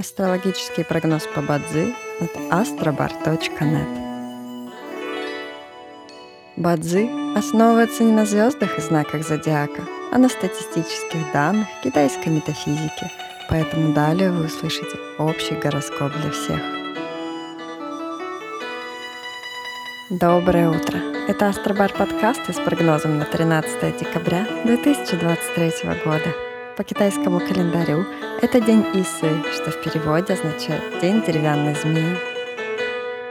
Астрологический прогноз по Бадзи от astrobar.net Бадзи основывается не на звездах и знаках зодиака, а на статистических данных китайской метафизики, поэтому далее вы услышите общий гороскоп для всех. Доброе утро! Это Астробар подкасты с прогнозом на 13 декабря 2023 года. По китайскому календарю это день Исы, что в переводе означает «день деревянной змеи».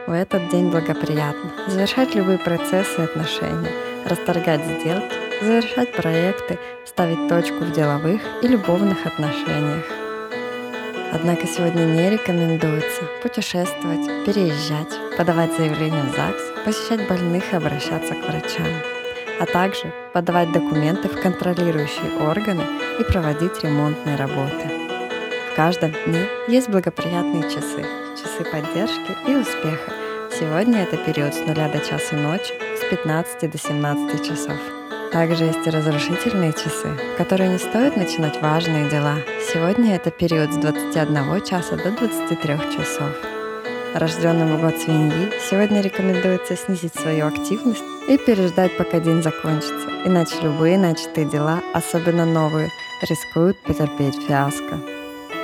В этот день благоприятно завершать любые процессы и отношения, расторгать сделки, завершать проекты, ставить точку в деловых и любовных отношениях. Однако сегодня не рекомендуется путешествовать, переезжать, подавать заявление в ЗАГС, посещать больных и обращаться к врачам а также подавать документы в контролирующие органы и проводить ремонтные работы. Каждом дне есть благоприятные часы, часы поддержки и успеха. Сегодня это период с 0 до часа ночи, с 15 до 17 часов. Также есть и разрушительные часы, в которые не стоит начинать важные дела. Сегодня это период с 21 часа до 23 часов. Рожденным в год свиньи сегодня рекомендуется снизить свою активность и переждать, пока день закончится, иначе любые начатые дела, особенно новые, рискуют потерпеть фиаско.